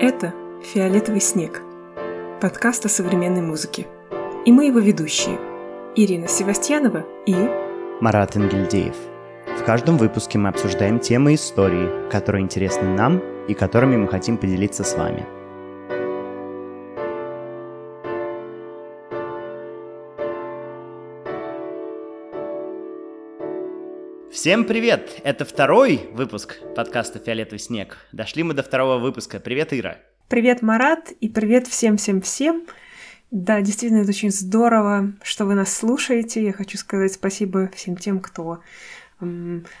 Это «Фиолетовый снег» – подкаст о современной музыке. И мы его ведущие – Ирина Севастьянова и Марат Ингельдеев. В каждом выпуске мы обсуждаем темы истории, которые интересны нам и которыми мы хотим поделиться с вами – Всем привет! Это второй выпуск подкаста «Фиолетовый снег». Дошли мы до второго выпуска. Привет, Ира! Привет, Марат, и привет всем-всем-всем! Да, действительно, это очень здорово, что вы нас слушаете. Я хочу сказать спасибо всем тем, кто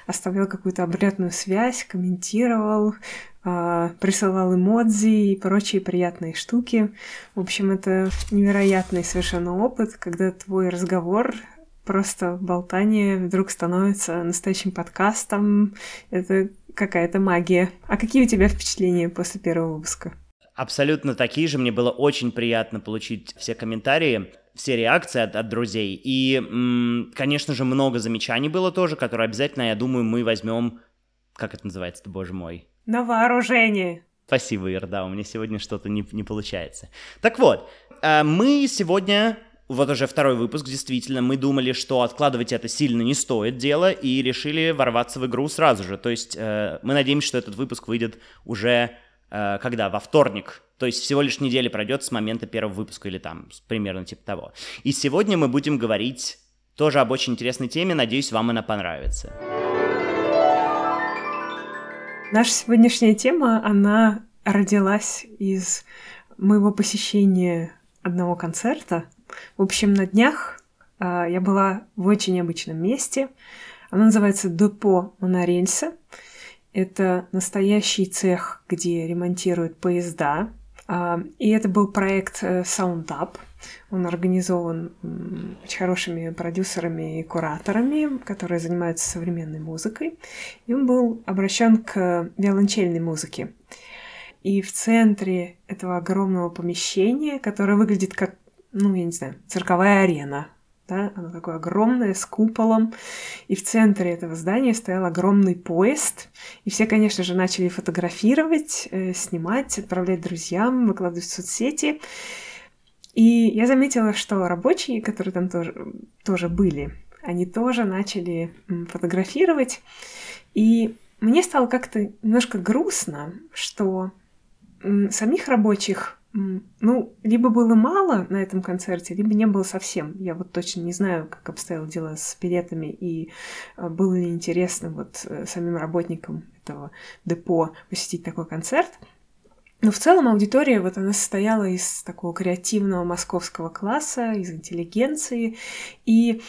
оставлял какую-то обрядную связь, комментировал, э, присылал эмодзи и прочие приятные штуки. В общем, это невероятный совершенно опыт, когда твой разговор просто болтание вдруг становится настоящим подкастом. Это какая-то магия. А какие у тебя впечатления после первого выпуска? Абсолютно такие же. Мне было очень приятно получить все комментарии, все реакции от, от друзей. И, м- конечно же, много замечаний было тоже, которые обязательно, я думаю, мы возьмем... Как это называется-то, боже мой? На вооружение. Спасибо, Ирда, у меня сегодня что-то не, не получается. Так вот, э, мы сегодня вот уже второй выпуск, действительно, мы думали, что откладывать это сильно не стоит дело, и решили ворваться в игру сразу же. То есть э, мы надеемся, что этот выпуск выйдет уже э, когда? Во вторник. То есть всего лишь неделя пройдет с момента первого выпуска или там примерно типа того. И сегодня мы будем говорить тоже об очень интересной теме, надеюсь, вам она понравится. Наша сегодняшняя тема, она родилась из моего посещения одного концерта, в общем, на днях э, я была в очень необычном месте. Оно называется Депо монорельса. Это настоящий цех, где ремонтируют поезда. Э, и это был проект э, Sound Up. Он организован очень хорошими продюсерами и кураторами, которые занимаются современной музыкой. И он был обращен к виолончельной музыке. И в центре этого огромного помещения, которое выглядит как ну, я не знаю, цирковая арена. Да, она такое огромное, с куполом. И в центре этого здания стоял огромный поезд. И все, конечно же, начали фотографировать, э, снимать, отправлять друзьям, выкладывать в соцсети. И я заметила, что рабочие, которые там тоже, тоже были, они тоже начали фотографировать. И мне стало как-то немножко грустно, что самих рабочих ну, либо было мало на этом концерте, либо не было совсем. Я вот точно не знаю, как обстояло дело с билетами и э, было ли интересно вот э, самим работникам этого депо посетить такой концерт. Но в целом аудитория вот она состояла из такого креативного московского класса, из интеллигенции, и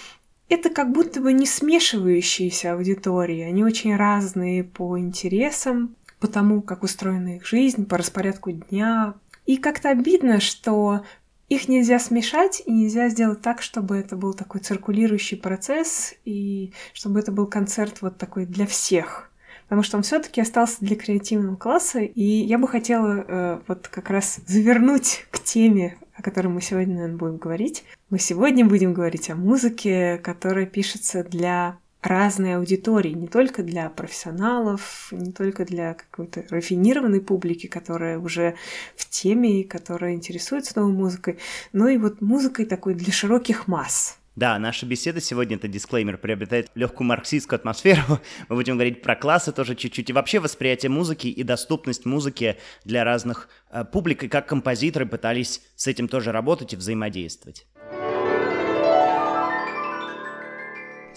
это как будто бы не смешивающиеся аудитории, они очень разные по интересам, по тому, как устроена их жизнь, по распорядку дня, и как-то обидно, что их нельзя смешать, и нельзя сделать так, чтобы это был такой циркулирующий процесс, и чтобы это был концерт вот такой для всех. Потому что он все-таки остался для креативного класса, и я бы хотела э, вот как раз завернуть к теме, о которой мы сегодня, наверное, будем говорить. Мы сегодня будем говорить о музыке, которая пишется для разные аудитории, не только для профессионалов, не только для какой-то рафинированной публики, которая уже в теме которая интересуется новой музыкой, но и вот музыкой такой для широких масс. Да, наша беседа сегодня, это дисклеймер, приобретает легкую марксистскую атмосферу. Мы будем говорить про классы тоже чуть-чуть, и вообще восприятие музыки и доступность музыки для разных э, публик, и как композиторы пытались с этим тоже работать и взаимодействовать.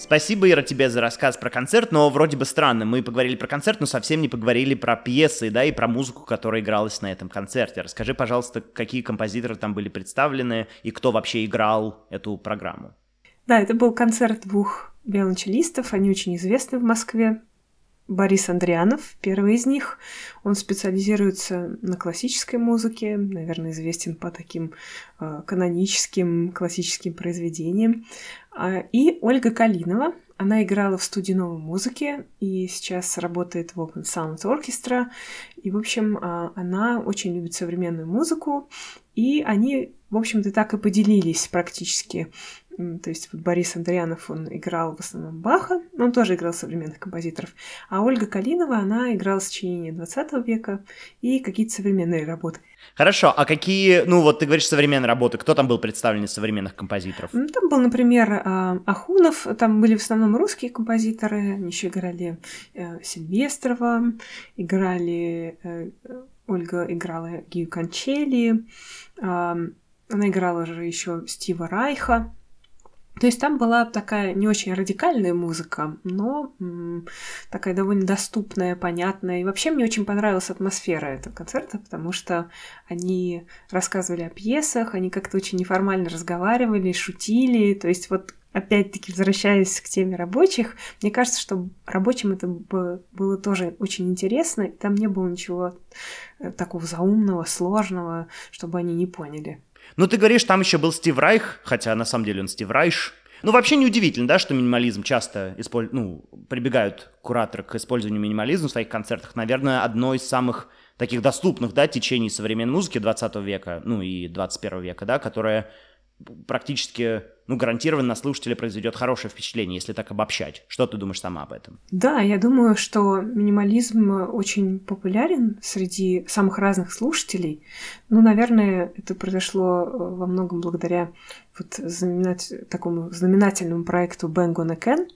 Спасибо, Ира, тебе за рассказ про концерт, но вроде бы странно. Мы поговорили про концерт, но совсем не поговорили про пьесы, да, и про музыку, которая игралась на этом концерте. Расскажи, пожалуйста, какие композиторы там были представлены и кто вообще играл эту программу. Да, это был концерт двух виолончелистов, они очень известны в Москве. Борис Андрианов, первый из них. Он специализируется на классической музыке, наверное, известен по таким э, каноническим классическим произведениям. А, и Ольга Калинова. Она играла в студии новой музыки и сейчас работает в Open Sound Orchestra. И, в общем, а, она очень любит современную музыку. И они, в общем-то, так и поделились практически то есть вот Борис Андрианов, он играл в основном Баха, он тоже играл современных композиторов, а Ольга Калинова, она играла сочинения 20 века и какие-то современные работы. Хорошо, а какие, ну вот ты говоришь современные работы, кто там был представлен из современных композиторов? Ну, там был, например, а, Ахунов, там были в основном русские композиторы, они еще играли э, Сильвестрова, играли, э, Ольга играла Гию Кончели, она играла же еще Стива Райха, то есть там была такая не очень радикальная музыка, но м, такая довольно доступная, понятная. И вообще мне очень понравилась атмосфера этого концерта, потому что они рассказывали о пьесах, они как-то очень неформально разговаривали, шутили. То есть вот опять-таки, возвращаясь к теме рабочих, мне кажется, что рабочим это было тоже очень интересно, и там не было ничего э, такого заумного, сложного, чтобы они не поняли. Ну, ты говоришь, там еще был Стив Райх, хотя на самом деле он Стив Райш. Ну, вообще неудивительно, да, что минимализм часто исполь... ну, прибегают кураторы к использованию минимализма в своих концертах. Наверное, одно из самых таких доступных, да, течений современной музыки 20 века, ну и 21 века, да, которое практически, ну, гарантированно на слушателя произведет хорошее впечатление, если так обобщать. Что ты думаешь сама об этом? Да, я думаю, что минимализм очень популярен среди самых разных слушателей. Ну, наверное, это произошло э, во многом благодаря вот знаменать, такому знаменательному проекту Bang on.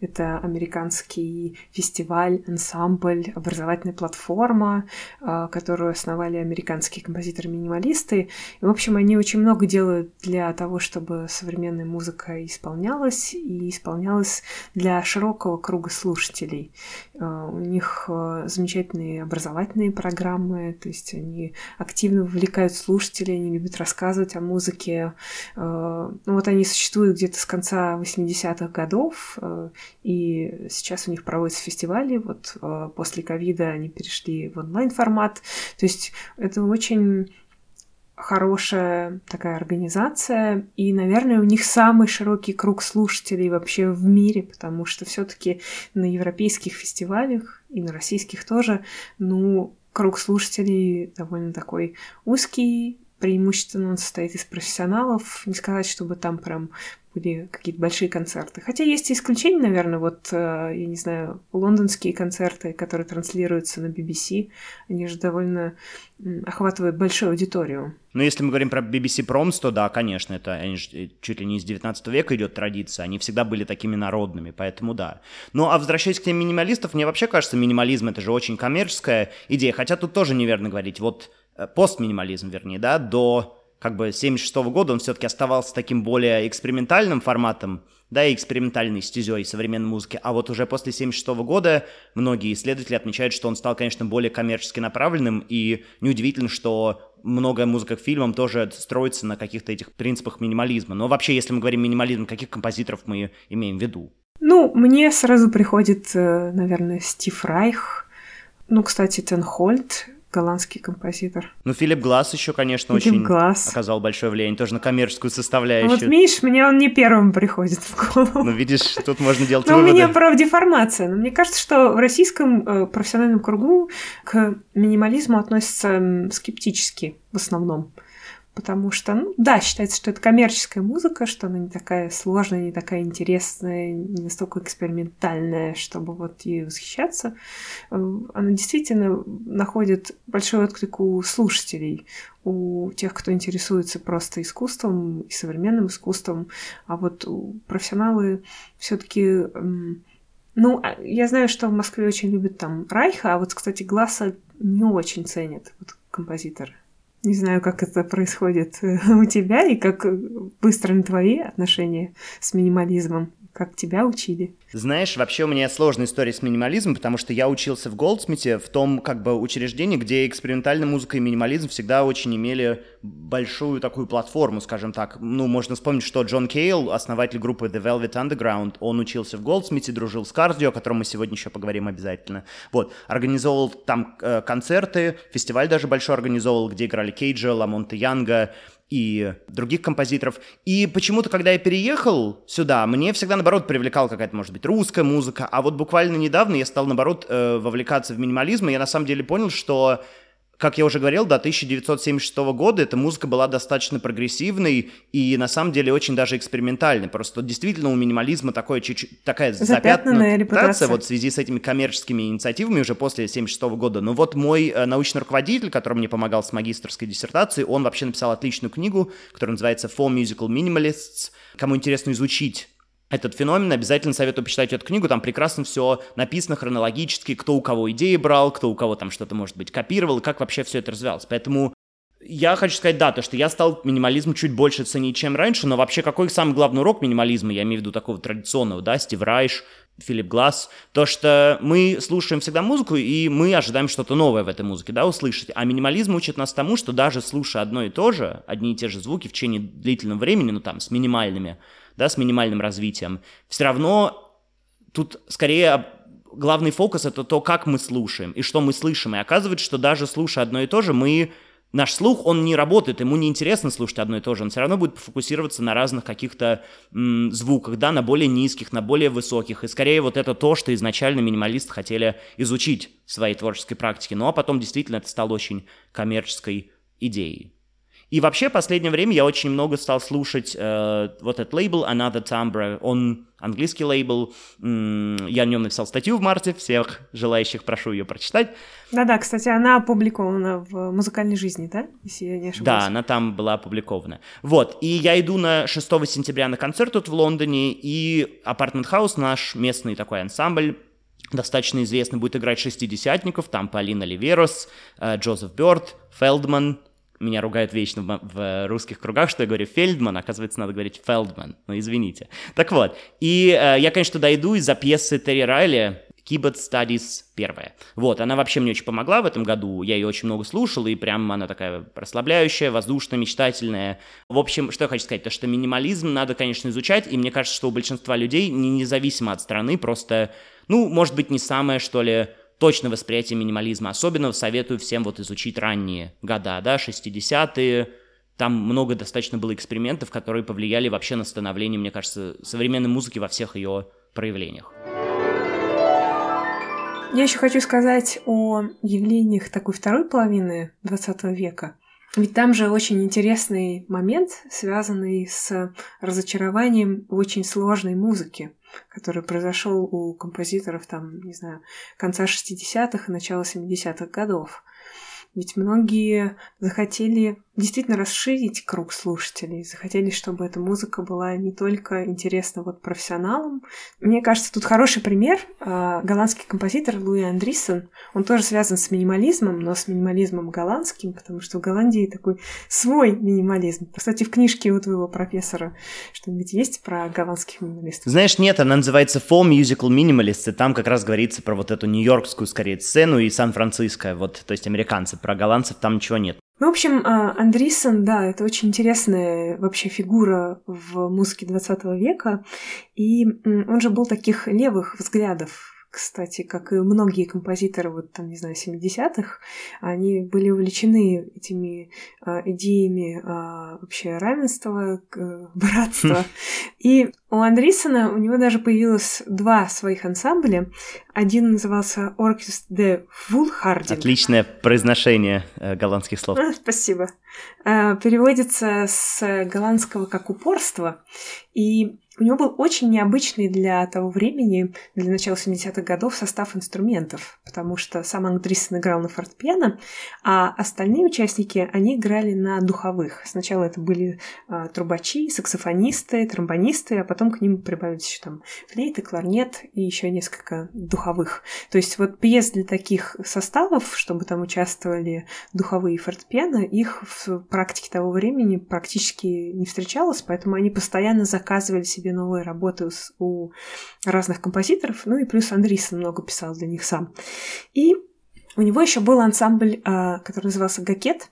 Это американский фестиваль, ансамбль, образовательная платформа, а, которую основали американские композиторы-минималисты. И, в общем, они очень много делают для того, чтобы современная музыка исполнялась, и исполнялась для широкого круга слушателей. А, у них а, замечательные образовательные программы, то есть они активно вовлекают слушателей, они любят рассказывать о музыке, ну вот они существуют где-то с конца 80-х годов, и сейчас у них проводятся фестивали. Вот э, после ковида они перешли в онлайн-формат. То есть это очень хорошая такая организация, и, наверное, у них самый широкий круг слушателей вообще в мире, потому что все-таки на европейских фестивалях и на российских тоже, ну, круг слушателей довольно такой узкий, преимущественно он состоит из профессионалов. Не сказать, чтобы там прям были какие-то большие концерты. Хотя есть и исключения, наверное, вот, э, я не знаю, лондонские концерты, которые транслируются на BBC, они же довольно охватывают большую аудиторию. Ну, если мы говорим про BBC Proms, то да, конечно, это они же, э, чуть ли не из 19 века идет традиция, они всегда были такими народными, поэтому да. Ну, а возвращаясь к теме минималистов, мне вообще кажется, минимализм — это же очень коммерческая идея, хотя тут тоже неверно говорить. Вот Э, постминимализм, вернее, да, до как бы 76 -го года он все-таки оставался таким более экспериментальным форматом, да, и экспериментальной стезей современной музыки. А вот уже после 76 -го года многие исследователи отмечают, что он стал, конечно, более коммерчески направленным, и неудивительно, что многое музыка к фильмам тоже строится на каких-то этих принципах минимализма. Но вообще, если мы говорим минимализм, каких композиторов мы имеем в виду? Ну, мне сразу приходит, э, наверное, Стив Райх, ну, кстати, Тен Хольт, голландский композитор. Ну, Филипп Глаз еще, конечно, Филипп очень Глаз. оказал большое влияние тоже на коммерческую составляющую. Вот видишь, мне он не первым приходит в голову. Ну, видишь, тут можно делать Но выводы. у меня, правда, деформация. Но мне кажется, что в российском э, профессиональном кругу к минимализму относятся скептически в основном потому что, ну, да, считается, что это коммерческая музыка, что она не такая сложная, не такая интересная, не настолько экспериментальная, чтобы вот ей восхищаться. Э, она действительно находит большой отклик у слушателей, у тех, кто интересуется просто искусством и современным искусством, а вот профессионалы все-таки ну, а, я знаю, что в Москве очень любят там Райха, а вот, кстати, Гласа не очень ценят вот, композиторы. Не знаю, как это происходит э, у тебя и как выстроены твои отношения с минимализмом, как тебя учили. Знаешь, вообще у меня сложная история с минимализмом, потому что я учился в Голдсмите, в том как бы учреждении, где экспериментальная музыка и минимализм всегда очень имели большую такую платформу, скажем так. Ну, можно вспомнить, что Джон Кейл, основатель группы The Velvet Underground, он учился в Голдсмите, дружил с Кардио, о котором мы сегодня еще поговорим обязательно. Вот, организовывал там э, концерты, фестиваль даже большой организовывал, где играли Кейджа, Ламонта Янга, и других композиторов. И почему-то, когда я переехал сюда, мне всегда, наоборот, привлекала какая-то, может быть, русская музыка. А вот буквально недавно я стал, наоборот, э, вовлекаться в минимализм, и я на самом деле понял, что как я уже говорил, до 1976 года эта музыка была достаточно прогрессивной и на самом деле очень даже экспериментальной. Просто действительно у минимализма такое чуть-чуть, такая запятнанная репутация вот в связи с этими коммерческими инициативами уже после 1976 года. Но вот мой э, научный руководитель, который мне помогал с магистрской диссертацией, он вообще написал отличную книгу, которая называется «Four Musical Minimalists». Кому интересно изучить этот феномен, обязательно советую почитать эту книгу, там прекрасно все написано хронологически, кто у кого идеи брал, кто у кого там что-то, может быть, копировал, и как вообще все это развивалось. Поэтому я хочу сказать, да, то, что я стал минимализм чуть больше ценить, чем раньше, но вообще какой самый главный урок минимализма, я имею в виду такого традиционного, да, Стив Райш, Филипп Глаз, то, что мы слушаем всегда музыку, и мы ожидаем что-то новое в этой музыке, да, услышать. А минимализм учит нас тому, что даже слушая одно и то же, одни и те же звуки в течение длительного времени, ну там, с минимальными да, с минимальным развитием, все равно тут скорее главный фокус это то, как мы слушаем и что мы слышим. И оказывается, что даже слушая одно и то же, мы наш слух, он не работает, ему не интересно слушать одно и то же, он все равно будет фокусироваться на разных каких-то м, звуках, да, на более низких, на более высоких, и скорее вот это то, что изначально минималисты хотели изучить в своей творческой практике, ну а потом действительно это стало очень коммерческой идеей. И вообще, в последнее время я очень много стал слушать э, вот этот лейбл Another Timbre. Он английский лейбл. Я о нем написал статью в марте. Всех желающих прошу ее прочитать. Да-да, кстати, она опубликована в музыкальной жизни, да? Если я не ошибаюсь. Да, она там была опубликована. Вот, и я иду на 6 сентября на концерт тут в Лондоне, и Apartment House, наш местный такой ансамбль, достаточно известный, будет играть шестидесятников, там Полина Ливерос, э, Джозеф Бёрд, Фелдман, меня ругают вечно в, в русских кругах, что я говорю Фельдман, оказывается, надо говорить Фелдман, ну извините. Так вот, и э, я, конечно, дойду из-за пьесы Терри Райли Keyboard Studies первая. Вот, она вообще мне очень помогла в этом году, я ее очень много слушал, и прям она такая расслабляющая, воздушная, мечтательная. В общем, что я хочу сказать, то что минимализм надо, конечно, изучать, и мне кажется, что у большинства людей, не независимо от страны, просто, ну, может быть, не самое, что ли, точное восприятие минимализма. Особенно советую всем вот изучить ранние года, да, 60-е, там много достаточно было экспериментов, которые повлияли вообще на становление, мне кажется, современной музыки во всех ее проявлениях. Я еще хочу сказать о явлениях такой второй половины 20 века. Ведь там же очень интересный момент, связанный с разочарованием в очень сложной музыке который произошел у композиторов там, не знаю, конца 60-х и начала 70-х годов. Ведь многие захотели действительно расширить круг слушателей, захотели, чтобы эта музыка была не только интересна вот профессионалам. Мне кажется, тут хороший пример. А, голландский композитор Луи Андрисон, он тоже связан с минимализмом, но с минимализмом голландским, потому что в Голландии такой свой минимализм. Кстати, в книжке у твоего профессора что-нибудь есть про голландских минималистов? Знаешь, нет, она называется Four Musical Minimalists, и там как раз говорится про вот эту нью-йоркскую, скорее, сцену и Сан-Франциско, вот, то есть американцы. Про голландцев там ничего нет. Ну, в общем, а, Андриссон, да, это очень интересная вообще фигура в музыке 20 века, и он же был таких левых взглядов кстати, как и многие композиторы, вот там, не знаю, 70-х, они были увлечены этими а, идеями а, вообще равенства, братства. И у Андрисона, у него даже появилось два своих ансамбля. Один назывался Orchestre de Вулхардинг. Отличное произношение э, голландских слов. А, спасибо. А, переводится с голландского как упорство. И у него был очень необычный для того времени, для начала 70-х годов, состав инструментов, потому что сам Андриссон играл на фортепиано, а остальные участники, они играли на духовых. Сначала это были а, трубачи, саксофонисты, тромбонисты, а потом к ним прибавились еще там флейты, кларнет и еще несколько духовых. То есть вот пьес для таких составов, чтобы там участвовали духовые и фортепиано, их в практике того времени практически не встречалось, поэтому они постоянно заказывали себе новые работы у разных композиторов, ну и плюс Андрейсон много писал для них сам. И у него еще был ансамбль, а, который назывался Гакет.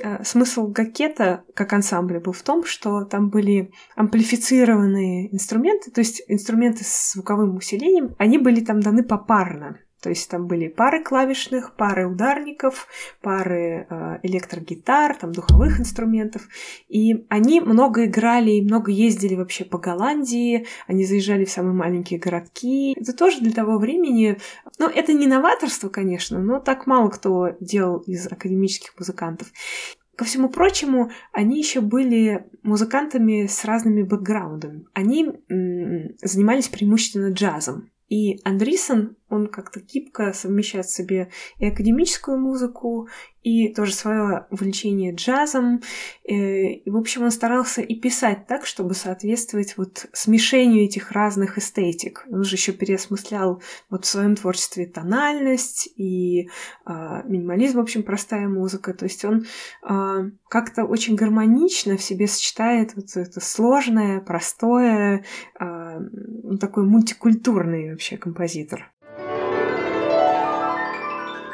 А, смысл Гакета как ансамбля был в том, что там были амплифицированные инструменты, то есть инструменты с звуковым усилением, они были там даны попарно. То есть там были пары клавишных, пары ударников, пары э, электрогитар, там духовых инструментов. И они много играли и много ездили вообще по Голландии. Они заезжали в самые маленькие городки. Это тоже для того времени... Ну, это не новаторство, конечно, но так мало кто делал из академических музыкантов. Ко всему прочему, они еще были музыкантами с разными бэкграундами. Они м- занимались преимущественно джазом. И Андрисен, он как-то гибко совмещает в себе и академическую музыку, и тоже свое увлечение джазом. Э, и, в общем, он старался и писать так, чтобы соответствовать вот смешению этих разных эстетик. Он же еще переосмыслял вот в своем творчестве тональность и э, минимализм, в общем, простая музыка. То есть он э, как-то очень гармонично в себе сочетает вот это сложное, простое, э, такой мультикультурный вообще композитор.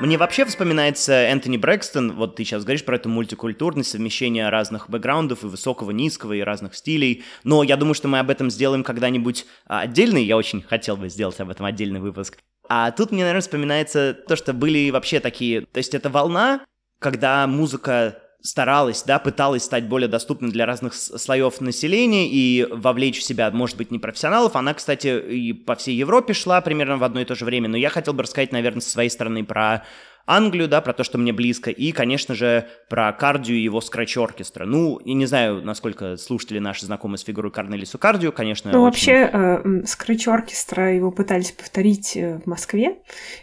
Мне вообще вспоминается Энтони Брэкстон, вот ты сейчас говоришь про эту мультикультурность, совмещение разных бэкграундов и высокого, низкого, и разных стилей, но я думаю, что мы об этом сделаем когда-нибудь а, отдельный, я очень хотел бы сделать об этом отдельный выпуск. А тут мне, наверное, вспоминается то, что были вообще такие, то есть это волна, когда музыка старалась, да, пыталась стать более доступной для разных слоев населения и вовлечь в себя, может быть, не профессионалов. Она, кстати, и по всей Европе шла примерно в одно и то же время. Но я хотел бы рассказать, наверное, со своей стороны про Англию, да, про то, что мне близко, и, конечно же, про Кардию и его скретч-оркестра. Ну, я не знаю, насколько слушатели наши знакомы с фигурой Корнелису Кардию, конечно. Ну, очень... вообще, э, скретч-оркестра его пытались повторить э, в Москве,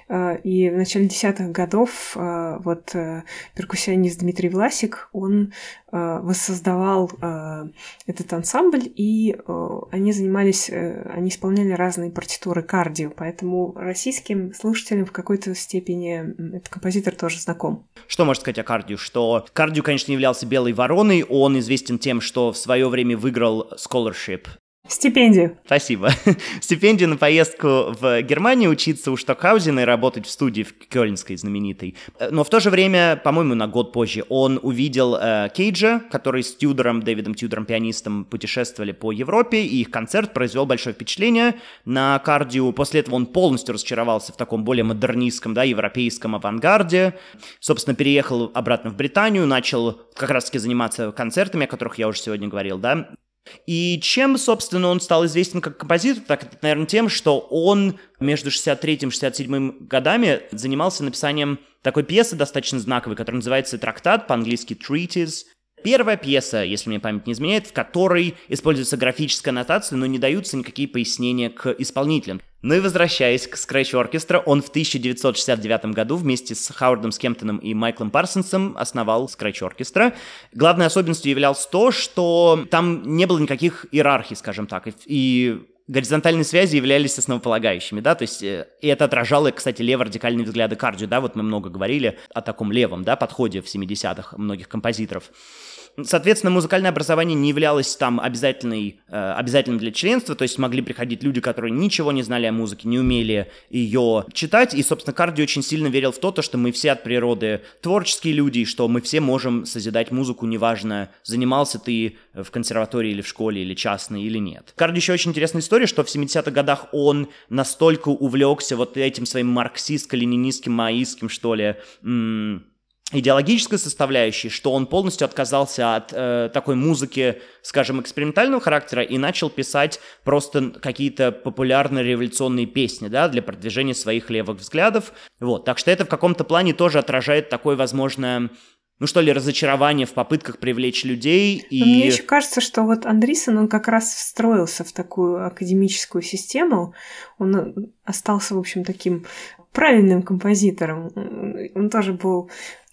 э, и в начале десятых годов э, вот э, перкуссионист Дмитрий Власик, он э, воссоздавал э, этот ансамбль, и э, они занимались, э, они исполняли разные партитуры кардио, поэтому российским слушателям в какой-то степени это композитор тоже знаком. Что можно сказать о Кардию? Что Кардию, конечно, являлся белой вороной, он известен тем, что в свое время выиграл scholarship Стипендию. Спасибо. Стипендию на поездку в Германию, учиться у Штокхаузена и работать в студии в Кёльнской знаменитой. Но в то же время, по-моему, на год позже, он увидел э, Кейджа, который с Тюдором, Дэвидом Тюдором, пианистом, путешествовали по Европе, и их концерт произвел большое впечатление на кардио. После этого он полностью разочаровался в таком более модернистском, да, европейском авангарде. Собственно, переехал обратно в Британию, начал как раз-таки заниматься концертами, о которых я уже сегодня говорил, да, и чем, собственно, он стал известен как композитор, так наверное, тем, что он между 63 и 67 годами занимался написанием такой пьесы достаточно знаковой, которая называется «Трактат», по-английски «Treatise», Первая пьеса, если мне память не изменяет, в которой используется графическая аннотация, но не даются никакие пояснения к исполнителям. Ну и возвращаясь к Scratch Оркестра, он в 1969 году вместе с Хауардом Скемптоном и Майклом Парсонсом основал Scratch Оркестра. Главной особенностью являлось то, что там не было никаких иерархий, скажем так, и горизонтальные связи являлись основополагающими, да, то есть э, и это отражало, кстати, лево-радикальные взгляды кардио, да, вот мы много говорили о таком левом, да, подходе в 70-х многих композиторов. Соответственно, музыкальное образование не являлось там обязательной, э, обязательным для членства, то есть могли приходить люди, которые ничего не знали о музыке, не умели ее читать, и, собственно, Карди очень сильно верил в то, то, что мы все от природы творческие люди, что мы все можем созидать музыку, неважно, занимался ты в консерватории или в школе, или частной, или нет. Карди еще очень интересная история, что в 70-х годах он настолько увлекся вот этим своим марксистско-ленинистским, маоистским, что ли, м- идеологической составляющей, что он полностью отказался от э, такой музыки, скажем, экспериментального характера и начал писать просто какие-то популярные революционные песни, да, для продвижения своих левых взглядов. Вот, так что это в каком-то плане тоже отражает такое возможное ну что ли, разочарование в попытках привлечь людей. И... мне еще кажется, что вот Андрисен, он как раз встроился в такую академическую систему. Он остался, в общем, таким правильным композитором. Он тоже был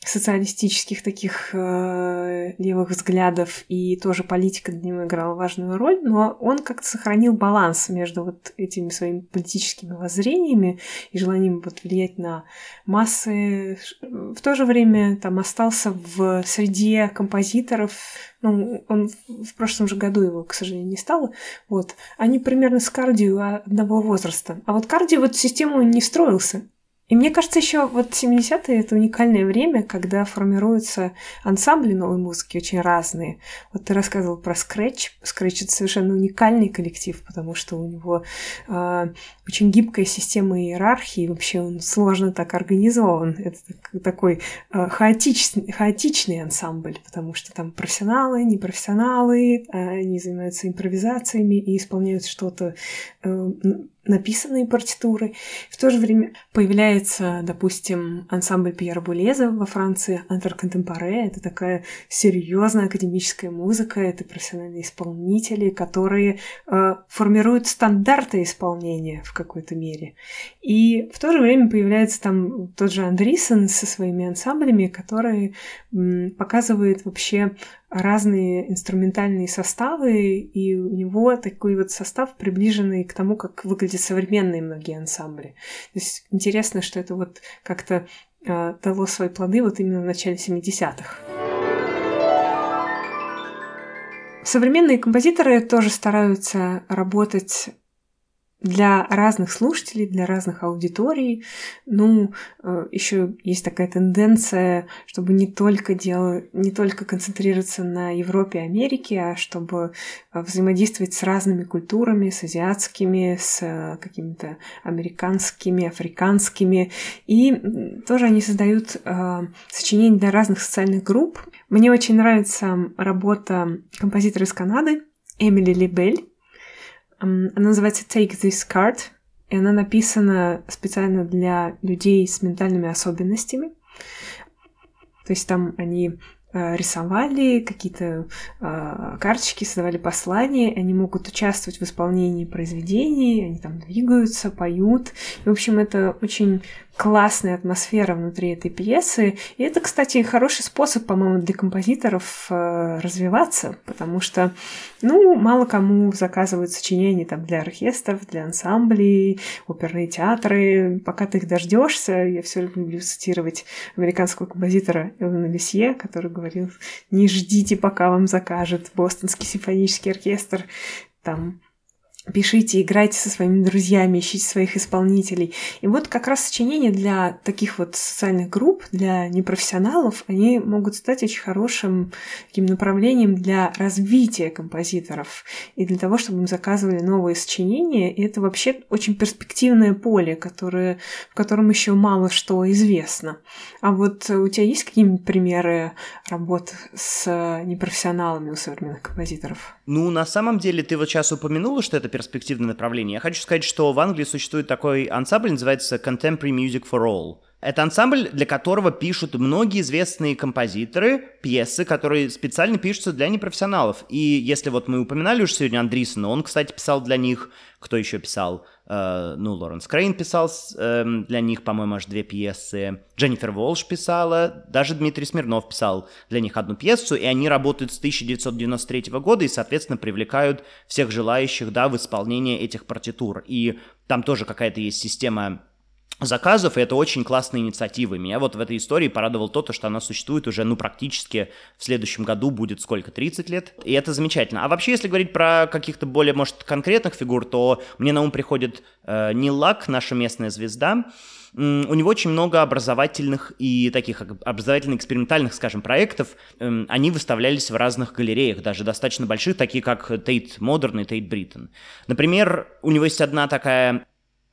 социалистических таких э, левых взглядов, и тоже политика для него играла важную роль, но он как-то сохранил баланс между вот этими своими политическими воззрениями и желанием вот влиять на массы. В то же время там остался в среде композиторов, ну, он в прошлом же году его, к сожалению, не стало, вот, они примерно с кардио одного возраста. А вот кардио в эту систему не встроился. И мне кажется, еще вот 70-е это уникальное время, когда формируются ансамбли новой музыки очень разные. Вот ты рассказывал про Scratch. Scratch это совершенно уникальный коллектив, потому что у него э, очень гибкая система иерархии, вообще он сложно так организован. Это такой э, хаотичный, хаотичный ансамбль, потому что там профессионалы, непрофессионалы, э, они занимаются импровизациями и исполняют что-то э, написанные партитуры. В то же время появляется, допустим, ансамбль Пьера Булеза во Франции, Антер Контемпоре. Это такая серьезная академическая музыка, это профессиональные исполнители, которые э, формируют стандарты исполнения в какой-то мере. И в то же время появляется там тот же Андрисен со своими ансамблями, которые м, показывают вообще разные инструментальные составы, и у него такой вот состав, приближенный к тому, как выглядят современные многие ансамбли. То есть интересно, что это вот как-то э, дало свои плоды вот именно в начале 70-х. Современные композиторы тоже стараются работать для разных слушателей, для разных аудиторий. Ну, э, еще есть такая тенденция, чтобы не только делать, не только концентрироваться на Европе и Америке, а чтобы э, взаимодействовать с разными культурами, с азиатскими, с э, какими-то американскими, африканскими. И тоже они создают сочинения для разных социальных групп. Мне очень нравится работа композитора из Канады Эмили Либель она называется Take This Card, и она написана специально для людей с ментальными особенностями. То есть там они э, рисовали какие-то э, карточки, создавали послания, они могут участвовать в исполнении произведений, они там двигаются, поют. И, в общем, это очень классная атмосфера внутри этой пьесы. И это, кстати, хороший способ, по-моему, для композиторов э, развиваться, потому что, ну, мало кому заказывают сочинения там для оркестров, для ансамблей, оперные театры. Пока ты их дождешься, я все люблю цитировать американского композитора Элвина Лисье, который говорил, не ждите, пока вам закажет Бостонский симфонический оркестр, там пишите, играйте со своими друзьями, ищите своих исполнителей. И вот как раз сочинения для таких вот социальных групп, для непрофессионалов, они могут стать очень хорошим таким направлением для развития композиторов и для того, чтобы им заказывали новые сочинения. И это вообще очень перспективное поле, которое, в котором еще мало что известно. А вот у тебя есть какие-нибудь примеры работ с непрофессионалами у современных композиторов? Ну, на самом деле, ты вот сейчас упомянула, что это перспективное направление. Я хочу сказать, что в Англии существует такой ансамбль, называется Contemporary Music for All. Это ансамбль, для которого пишут многие известные композиторы, пьесы, которые специально пишутся для непрофессионалов. И если вот мы упоминали уже сегодня Андрисона, он, кстати, писал для них, кто еще писал? Э, ну, Лоренс Крейн писал э, для них, по-моему, аж две пьесы. Дженнифер Волш писала, даже Дмитрий Смирнов писал для них одну пьесу, и они работают с 1993 года и, соответственно, привлекают всех желающих, да, в исполнение этих партитур. И там тоже какая-то есть система заказов, и это очень классная инициатива. Меня вот в этой истории порадовал то, что она существует уже, ну, практически в следующем году будет сколько, 30 лет, и это замечательно. А вообще, если говорить про каких-то более, может, конкретных фигур, то мне на ум приходит э, Нил Лак, наша местная звезда, у него очень много образовательных и таких образовательно-экспериментальных, скажем, проектов. Эм, они выставлялись в разных галереях, даже достаточно больших, такие как Tate Modern и Tate Britain. Например, у него есть одна такая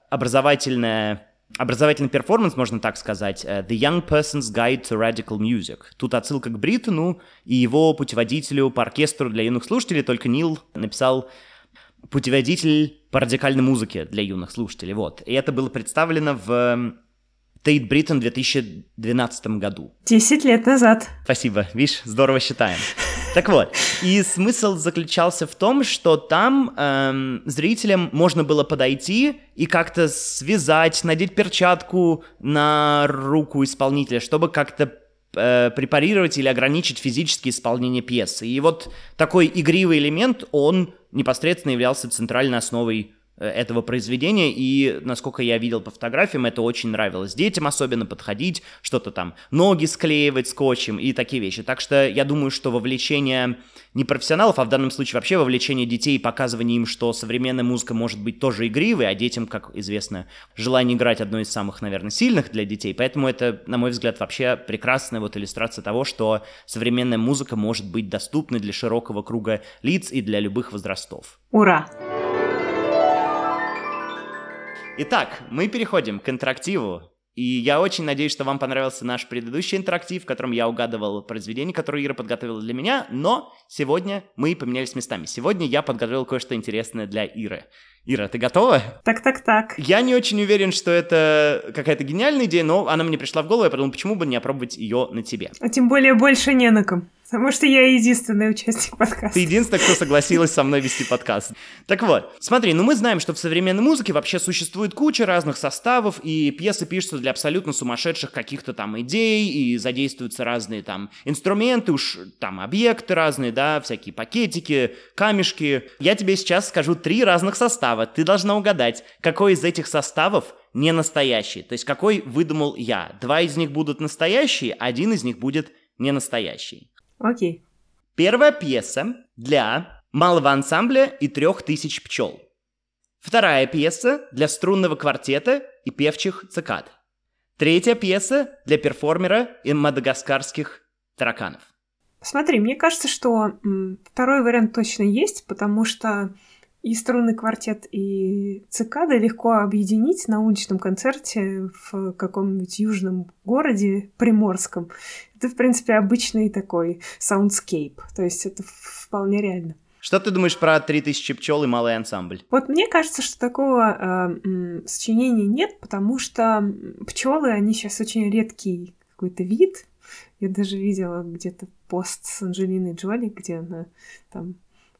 образовательная образовательный перформанс, можно так сказать, э, The Young Person's Guide to Radical Music. Тут отсылка к Бриттону и его путеводителю по оркестру для юных слушателей, только Нил написал путеводитель по радикальной музыке для юных слушателей, вот. И это было представлено в Tate Britain в 2012 году. Десять лет назад. Спасибо, видишь, здорово считаем. Так вот, и смысл заключался в том, что там эм, зрителям можно было подойти и как-то связать, надеть перчатку на руку исполнителя, чтобы как-то э, препарировать или ограничить физическое исполнение пьесы. И вот такой игривый элемент, он непосредственно являлся центральной основой этого произведения, и, насколько я видел по фотографиям, это очень нравилось детям особенно подходить, что-то там, ноги склеивать скотчем и такие вещи. Так что я думаю, что вовлечение не профессионалов, а в данном случае вообще вовлечение детей показывание им, что современная музыка может быть тоже игривой, а детям, как известно, желание играть одно из самых, наверное, сильных для детей. Поэтому это, на мой взгляд, вообще прекрасная вот иллюстрация того, что современная музыка может быть доступна для широкого круга лиц и для любых возрастов. Ура! Итак, мы переходим к интерактиву. И я очень надеюсь, что вам понравился наш предыдущий интерактив, в котором я угадывал произведение, которое Ира подготовила для меня, но сегодня мы поменялись местами. Сегодня я подготовил кое-что интересное для Иры. Ира, ты готова? Так, так, так. Я не очень уверен, что это какая-то гениальная идея, но она мне пришла в голову, я подумал, почему бы не опробовать ее на тебе. А тем более больше не на ком. Потому что я единственный участник подкаста. Ты единственный, кто согласилась со мной вести подкаст. Так вот, смотри, ну мы знаем, что в современной музыке вообще существует куча разных составов, и пьесы пишутся для абсолютно сумасшедших каких-то там идей, и задействуются разные там инструменты, уж там объекты разные, да, всякие пакетики, камешки. Я тебе сейчас скажу три разных состава. Ты должна угадать, какой из этих составов не настоящий. То есть какой выдумал я. Два из них будут настоящие, один из них будет не настоящий. Окей. Первая пьеса для малого ансамбля и трех тысяч пчел. Вторая пьеса для струнного квартета и певчих цикад. Третья пьеса для перформера и мадагаскарских тараканов. Смотри, мне кажется, что второй вариант точно есть, потому что и струнный квартет, и цикады легко объединить на уличном концерте в каком-нибудь южном городе приморском. Это, в принципе, обычный такой soundscape, то есть это вполне реально. Что ты думаешь про 3000 пчел и малый ансамбль? Вот мне кажется, что такого э, сочинения нет, потому что пчелы, они сейчас очень редкий какой-то вид. Я даже видела где-то пост с Анджелиной Джоли, где она там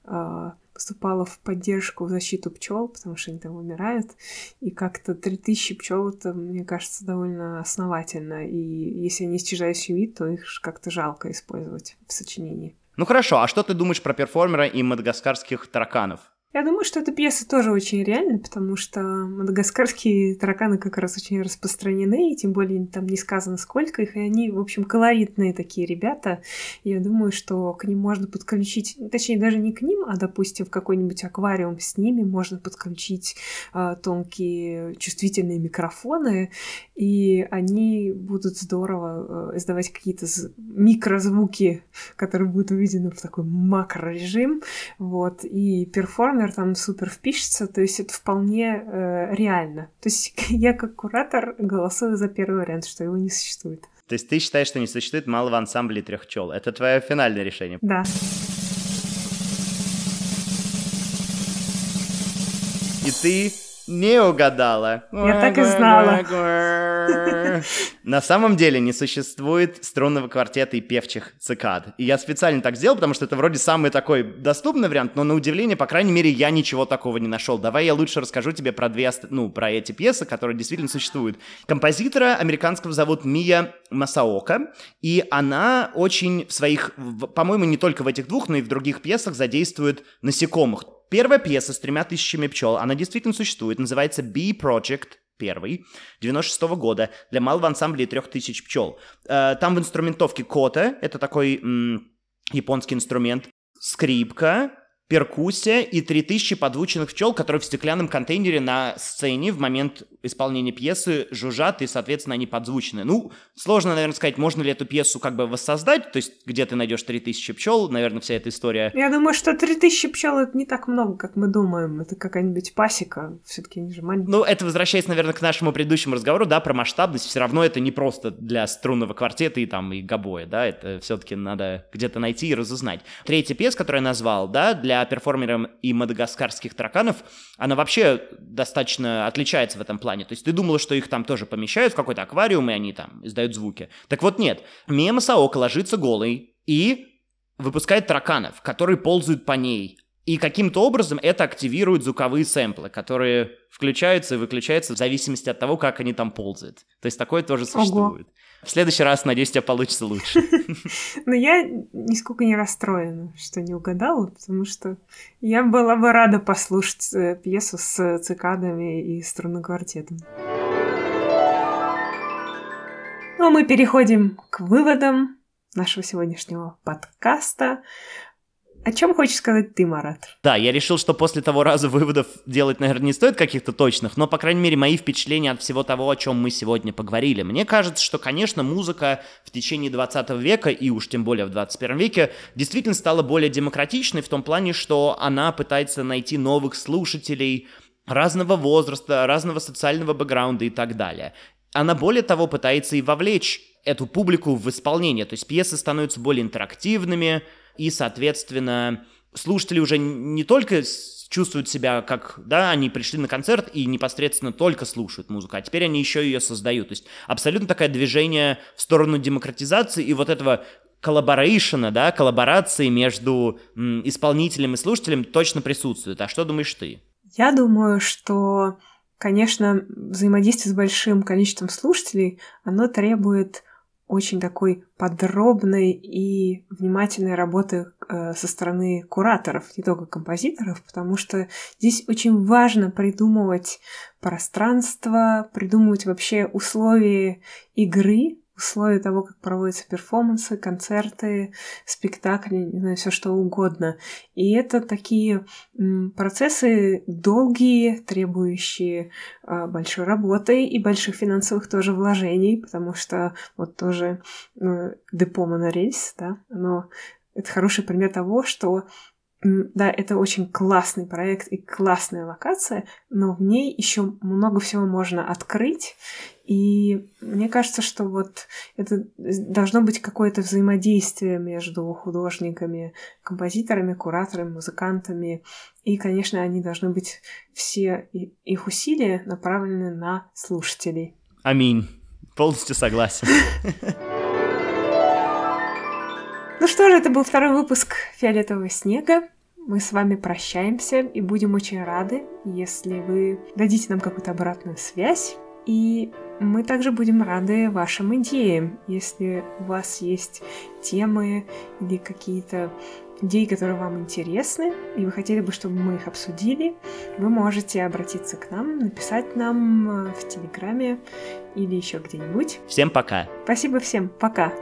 э, поступала в поддержку, в защиту пчел, потому что они там умирают. И как-то 3000 пчел это, мне кажется, довольно основательно. И если они исчезающий вид, то их как-то жалко использовать в сочинении. Ну хорошо, а что ты думаешь про перформера и мадагаскарских тараканов? Я думаю, что эта пьеса тоже очень реальна, потому что мадагаскарские тараканы как раз очень распространены, и тем более там не сказано сколько их, и они, в общем, колоритные такие ребята. Я думаю, что к ним можно подключить, точнее, даже не к ним, а, допустим, в какой-нибудь аквариум с ними можно подключить э, тонкие чувствительные микрофоны, и они будут здорово э, издавать какие-то микрозвуки, которые будут увидены в такой макрорежим, вот, и перформер жанр там супер впишется, то есть это вполне э, реально. То есть я как куратор голосую за первый вариант, что его не существует. То есть ты считаешь, что не существует малого ансамбля трех пчел? Это твое финальное решение? Да. И ты не угадала. Я так и знала. На самом деле не существует струнного квартета и певчих цикад. И я специально так сделал, потому что это вроде самый такой доступный вариант, но на удивление, по крайней мере, я ничего такого не нашел. Давай я лучше расскажу тебе про две, ну, про эти пьесы, которые действительно существуют. Композитора американского зовут Мия Масаока, и она очень в своих, по-моему, не только в этих двух, но и в других пьесах задействует насекомых. Первая пьеса с тремя тысячами пчел, она действительно существует, называется Bee Project, первый, 96 -го года, для малого ансамбля и трех тысяч пчел. Э, там в инструментовке кота, это такой м- японский инструмент, скрипка, перкуссия и 3000 подвученных пчел, которые в стеклянном контейнере на сцене в момент исполнения пьесы жужжат, и, соответственно, они подзвучены. Ну, сложно, наверное, сказать, можно ли эту пьесу как бы воссоздать, то есть где ты найдешь 3000 пчел, наверное, вся эта история. Я думаю, что 3000 пчел это не так много, как мы думаем. Это какая-нибудь пасека, все-таки они же маленькие. Ну, это возвращаясь, наверное, к нашему предыдущему разговору, да, про масштабность. Все равно это не просто для струнного квартета и там и гобоя, да, это все-таки надо где-то найти и разузнать. Третья пьеса, которую я назвал, да, для для перформеров и мадагаскарских тараканов, она вообще достаточно отличается в этом плане. То есть ты думала, что их там тоже помещают в какой-то аквариум, и они там издают звуки. Так вот нет. Мия Масаока ложится голый и выпускает тараканов, которые ползают по ней. И каким-то образом это активирует звуковые сэмплы, которые включаются и выключаются в зависимости от того, как они там ползают. То есть такое тоже существует. Ого. В следующий раз, надеюсь, у тебя получится лучше. Но я нисколько не расстроена, что не угадала, потому что я была бы рада послушать э, пьесу с цикадами и струнным квартетом. Ну а мы переходим к выводам нашего сегодняшнего подкаста. О чем хочешь сказать ты, Марат? Да, я решил, что после того раза выводов делать, наверное, не стоит каких-то точных, но, по крайней мере, мои впечатления от всего того, о чем мы сегодня поговорили. Мне кажется, что, конечно, музыка в течение 20 века, и уж тем более в 21 веке, действительно стала более демократичной в том плане, что она пытается найти новых слушателей, разного возраста, разного социального бэкграунда и так далее. Она, более того, пытается и вовлечь эту публику в исполнение, то есть пьесы становятся более интерактивными, и, соответственно, слушатели уже не только чувствуют себя как, да, они пришли на концерт и непосредственно только слушают музыку, а теперь они еще ее создают. То есть абсолютно такое движение в сторону демократизации и вот этого коллаборейшена, да, коллаборации между м, исполнителем и слушателем точно присутствует. А что думаешь ты? Я думаю, что, конечно, взаимодействие с большим количеством слушателей, оно требует очень такой подробной и внимательной работы э, со стороны кураторов, не только композиторов, потому что здесь очень важно придумывать пространство, придумывать вообще условия игры, условия того, как проводятся перформансы, концерты, спектакли, не знаю, все что угодно. И это такие процессы долгие, требующие а, большой работы и больших финансовых тоже вложений, потому что вот тоже ну, депо монорельс, да, оно это хороший пример того, что да, это очень классный проект и классная локация, но в ней еще много всего можно открыть. И мне кажется, что вот это должно быть какое-то взаимодействие между художниками, композиторами, кураторами, музыкантами. И, конечно, они должны быть все их усилия направлены на слушателей. Аминь. Полностью согласен. Ну что же, это был второй выпуск «Фиолетового снега». Мы с вами прощаемся и будем очень рады, если вы дадите нам какую-то обратную связь. И мы также будем рады вашим идеям. Если у вас есть темы или какие-то идеи, которые вам интересны, и вы хотели бы, чтобы мы их обсудили, вы можете обратиться к нам, написать нам в Телеграме или еще где-нибудь. Всем пока. Спасибо всем. Пока.